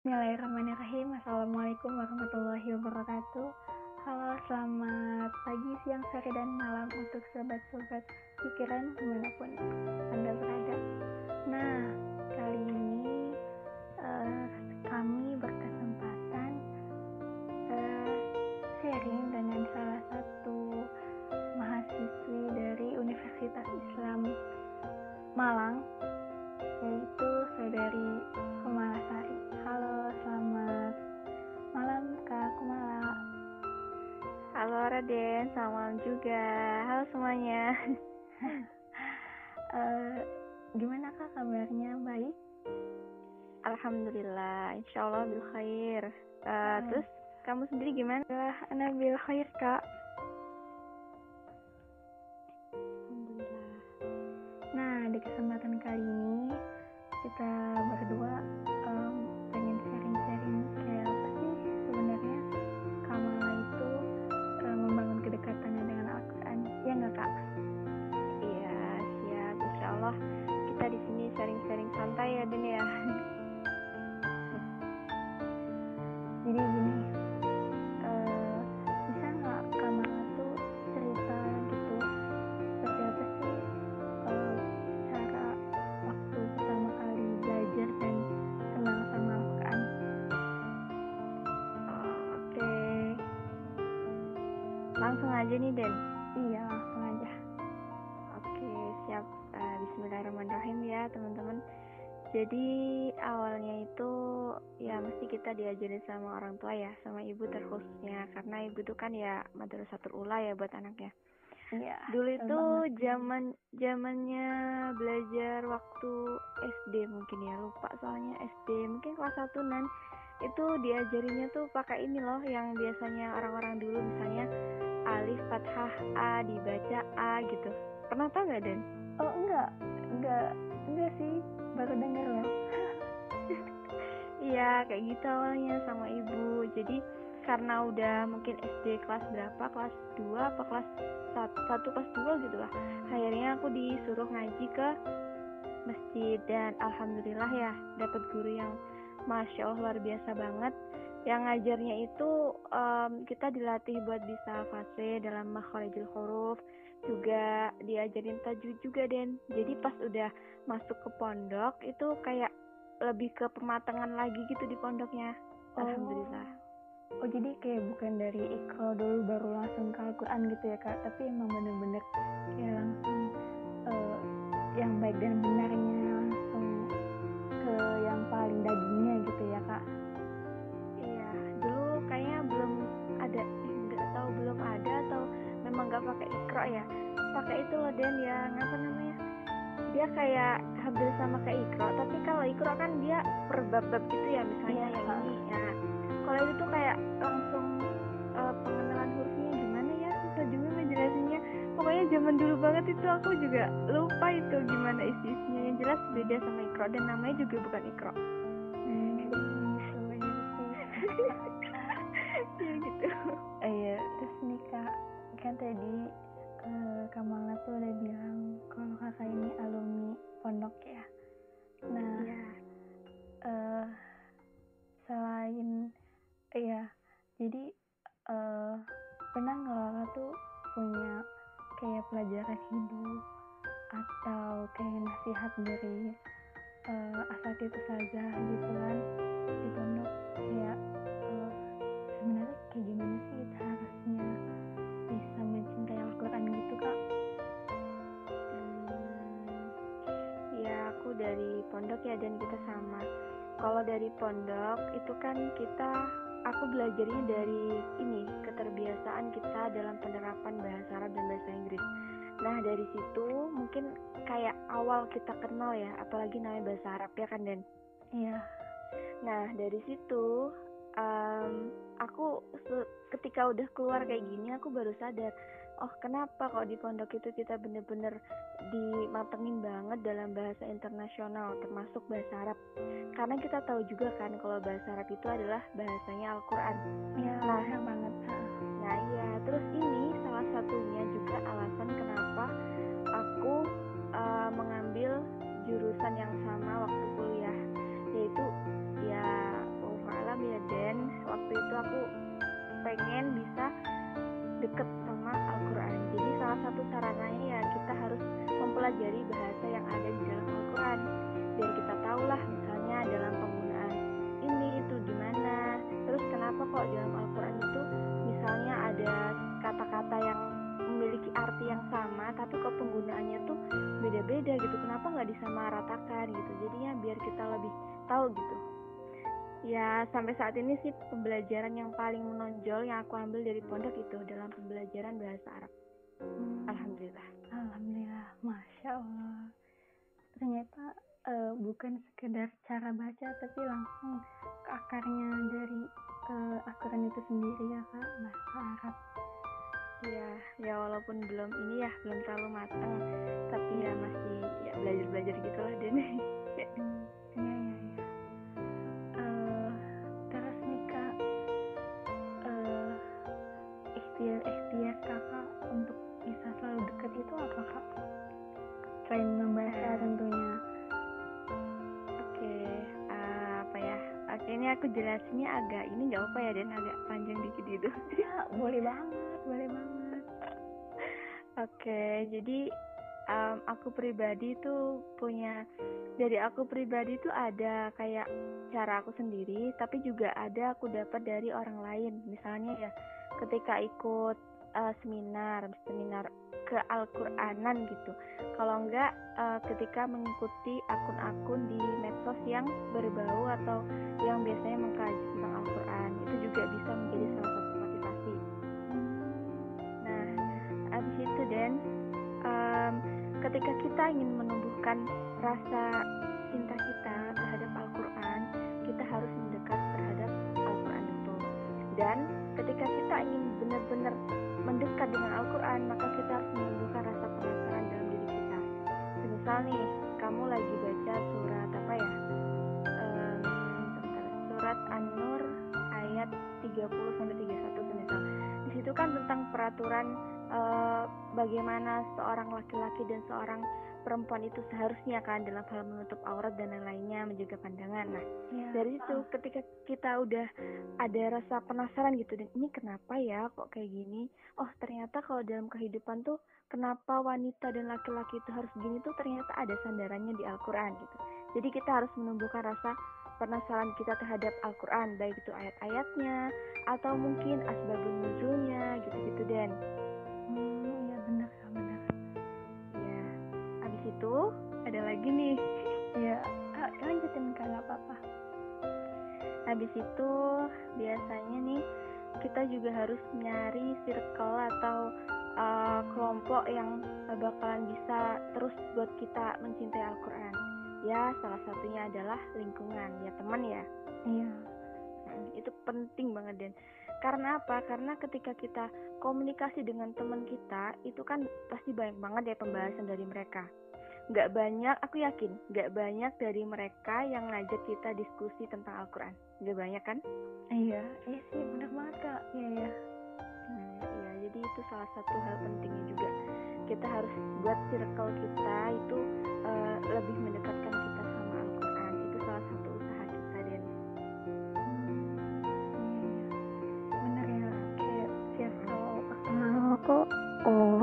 Bismillahirrahmanirrahim. Assalamualaikum warahmatullahi wabarakatuh. Halo selamat pagi, siang, sore, dan malam Untuk sobat-sobat pikiran di mana pun Anda berada selamat malam juga. Halo semuanya. uh, gimana Kak kabarnya? Baik? Alhamdulillah, insya Allah bil khair. Uh, hmm. Terus kamu sendiri gimana? Ana bil khair Kak. Aja nih Den. Iya langsung aja. Oke siap. Uh, Bismillahirrahmanirrahim ya teman-teman. Jadi awalnya itu ya mesti kita diajarin sama orang tua ya sama ibu terkhususnya. Karena ibu tuh kan ya madrasatul ula ya buat anaknya. Iya dulu itu zaman zamannya belajar waktu SD mungkin ya lupa soalnya SD mungkin kelas 1 nan itu diajarinnya tuh pakai ini loh yang biasanya orang-orang dulu misalnya alif fathah a dibaca a gitu. Pernah tau gak Den? oh enggak. Enggak. Enggak sih. Baru dengar loh. Iya kayak gitu awalnya sama ibu. Jadi karena udah mungkin SD kelas berapa? Kelas 2 apa kelas 1, 1 kelas 2 gitu lah. Akhirnya aku disuruh ngaji ke masjid. Dan alhamdulillah ya dapat guru yang masya Allah luar biasa banget yang ngajarnya itu um, kita dilatih buat bisa fase dalam makharijul huruf juga diajarin tajwid juga Den. Jadi pas udah masuk ke pondok itu kayak lebih ke pematangan lagi gitu di pondoknya. Oh. alhamdulillah. Oh. Jadi kayak bukan dari ikro dulu baru langsung ke Al-Quran gitu ya kak? Tapi emang bener-bener kayak langsung uh, yang baik dan dia kayak hampir sama kayak ikro tapi kalau ikro kan dia per bab-bab gitu ya misalnya Iya, yang ini ya kalau itu tuh kayak langsung uh, pengenalan hurufnya gimana ya? Susah juga ngejelasinnya. Pokoknya zaman dulu banget itu aku juga lupa itu gimana isi-isinya yang jelas beda sama ikro dan namanya juga bukan ikro uh, ustazah gitu kan. Di pondok kayak eh, sebenarnya kayak gimana sih kita harusnya bisa mencintai Al-Quran gitu kak? Hmm, ya aku dari pondok ya dan kita sama. Kalau dari pondok itu kan kita aku belajarnya dari ini keterbiasaan kita dalam penerapan bahasa Arab dan bahasa Inggris nah dari situ mungkin kayak awal kita kenal ya apalagi namanya bahasa Arab ya kan Dan iya Nah, dari situ em, aku ketika udah keluar kayak gini aku baru sadar, oh kenapa kok di pondok itu kita bener-bener dimatengin banget dalam bahasa internasional termasuk bahasa Arab. Karena kita tahu juga kan kalau bahasa Arab itu adalah bahasanya Al-Qur'an. iya Nah. banget. Nah, iya, terus ini satunya juga alasan kenapa aku eh, mengambil jurusan yang sama waktu kuliah yaitu ya pengen bisa deket sama Al-Quran. Jadi salah satu sarananya ya kita harus mempelajari bahasa yang ada di dalam Al-Quran. Biar kita tahu lah misalnya dalam penggunaan ini itu gimana terus kenapa kok dalam Al-Quran itu misalnya ada kata-kata yang memiliki arti yang sama tapi kok penggunaannya tuh beda-beda gitu. Kenapa nggak disamaratakan gitu? Jadinya biar kita lebih tahu gitu. Ya sampai saat ini sih pembelajaran yang paling menonjol yang aku ambil dari pondok itu dalam pembelajaran bahasa Arab. Hmm. alhamdulillah. Alhamdulillah. Masya Allah. Ternyata uh, bukan sekedar cara baca tapi langsung ke akarnya dari uh, Al-Quran itu sendiri ya kak bahasa Arab ya ya walaupun belum ini ya belum terlalu matang tapi ya masih ya belajar belajar gitulah dan aku jelasinnya agak ini nggak apa ya dan agak panjang dikit gitu. Ya boleh banget boleh banget oke jadi um, aku pribadi tuh punya dari aku pribadi tuh ada kayak cara aku sendiri tapi juga ada aku dapat dari orang lain misalnya ya ketika ikut uh, seminar seminar ke Al-Quranan gitu. Kalau enggak uh, ketika mengikuti akun-akun di medsos yang berbau atau yang biasanya mengkaji tentang Al-Qur'an, itu juga bisa menjadi salah dan um, ketika kita ingin menumbuhkan rasa cinta kita terhadap Al-Qur'an, kita harus mendekat terhadap Al-Qur'an itu. Dan ketika kita ingin benar-benar mendekat dengan Al-Quran, maka kita harus menumbuhkan rasa penasaran dalam diri kita. Misal nih, kamu lagi baca surat apa ya? Surat An-Nur ayat 30 sampai 31 semisal. Di situ kan tentang peraturan uh, bagaimana seorang laki-laki dan seorang perempuan itu seharusnya kan dalam hal menutup aurat dan lain-lainnya menjaga pandangan. Nah, ya. dari itu ketika kita udah ada rasa penasaran gitu dan ini kenapa ya kok kayak gini? Oh, ternyata kalau dalam kehidupan tuh kenapa wanita dan laki-laki itu harus gini tuh ternyata ada sandarannya di Al-Qur'an gitu. Jadi kita harus menumbuhkan rasa penasaran kita terhadap Al-Qur'an baik itu ayat-ayatnya atau mungkin asbabun nuzulnya gitu-gitu dan itu ada lagi nih. Ya ah, lanjutin kan nggak apa-apa. Habis itu biasanya nih kita juga harus nyari circle atau uh, kelompok yang bakalan bisa terus buat kita mencintai Al-Quran. Ya salah satunya adalah lingkungan. Ya teman ya. Iya. Hmm, itu penting banget dan karena apa? Karena ketika kita komunikasi dengan teman kita itu kan pasti banyak banget ya pembahasan dari mereka nggak banyak aku yakin nggak banyak dari mereka yang ngajak kita diskusi tentang Al-Quran. Nggak banyak kan? Iya iya sih benar banget kak. Iya iya. Hmm, iya jadi itu salah satu hal pentingnya juga. Kita harus buat circle kita itu uh, lebih mendekatkan kita sama Al-Quran. Itu salah satu usaha kita dan hmm, iya, iya. bener ya kayak circle aku oh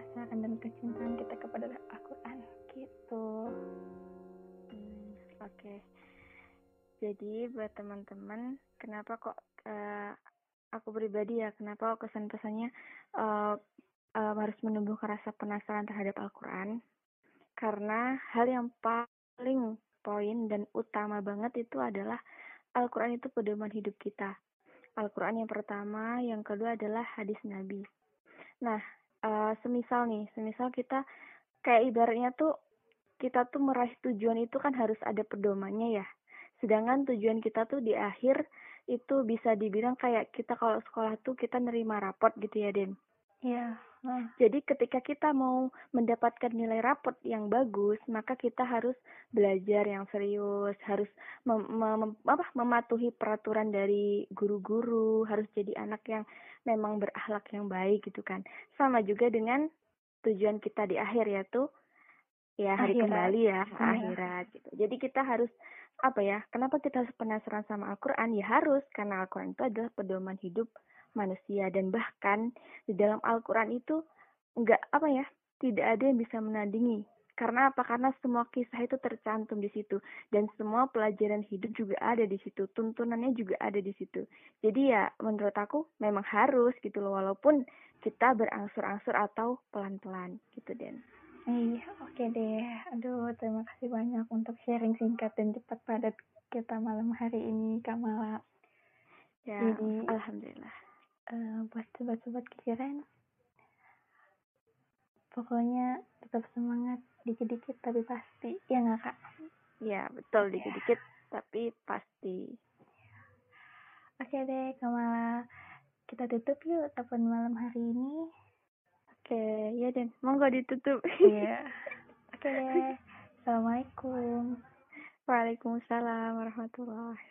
rasa penasaran dan kecintaan kita kepada Al-Quran gitu hmm, oke okay. jadi buat teman-teman kenapa kok uh, aku pribadi ya kenapa kok kesan-pesannya uh, uh, harus menumbuhkan rasa penasaran terhadap Al-Quran karena hal yang paling poin dan utama banget itu adalah Al-Quran itu pedoman hidup kita Al-Quran yang pertama, yang kedua adalah hadis Nabi. Nah, uh, semisal nih, semisal kita kayak ibaratnya tuh kita tuh meraih tujuan itu kan harus ada pedomannya ya. Sedangkan tujuan kita tuh di akhir itu bisa dibilang kayak kita kalau sekolah tuh kita nerima raport gitu ya Den Iya. Nah, jadi ketika kita mau mendapatkan nilai raport yang bagus, maka kita harus belajar yang serius, harus mem mem apa, mematuhi peraturan dari guru-guru, harus jadi anak yang memang berakhlak yang baik gitu kan. Sama juga dengan tujuan kita di akhir yaitu ya hari Akhirat. kembali ya, Iya. akhirat gitu. Jadi kita harus apa ya? Kenapa kita harus penasaran sama Al-Qur'an? Ya harus karena Al-Qur'an itu adalah pedoman hidup manusia dan bahkan di dalam Al-Qur'an itu enggak apa ya? Tidak ada yang bisa menandingi. Karena apa? Karena semua kisah itu tercantum di situ dan semua pelajaran hidup juga ada di situ, tuntunannya juga ada di situ. Jadi ya menurut aku memang harus gitu loh walaupun kita berangsur-angsur atau pelan-pelan gitu Den. Iya, oke deh. Aduh, terima kasih banyak untuk sharing singkat dan cepat padat kita malam hari ini, Kamala. Ya, Jadi- alhamdulillah. Eh, buat sobat-sobat kikiran, pokoknya tetap semangat, dikit-dikit tapi pasti. Ya nggak, Kak? Ya, betul Ya. dikit-dikit tapi pasti. Oke deh, Kamala. Kita tutup yuk telepon malam hari ini. Oke, ya Den. Monggo ditutup. Iya. Oke deh. Assalamualaikum. Waalaikumsalam warahmatullahi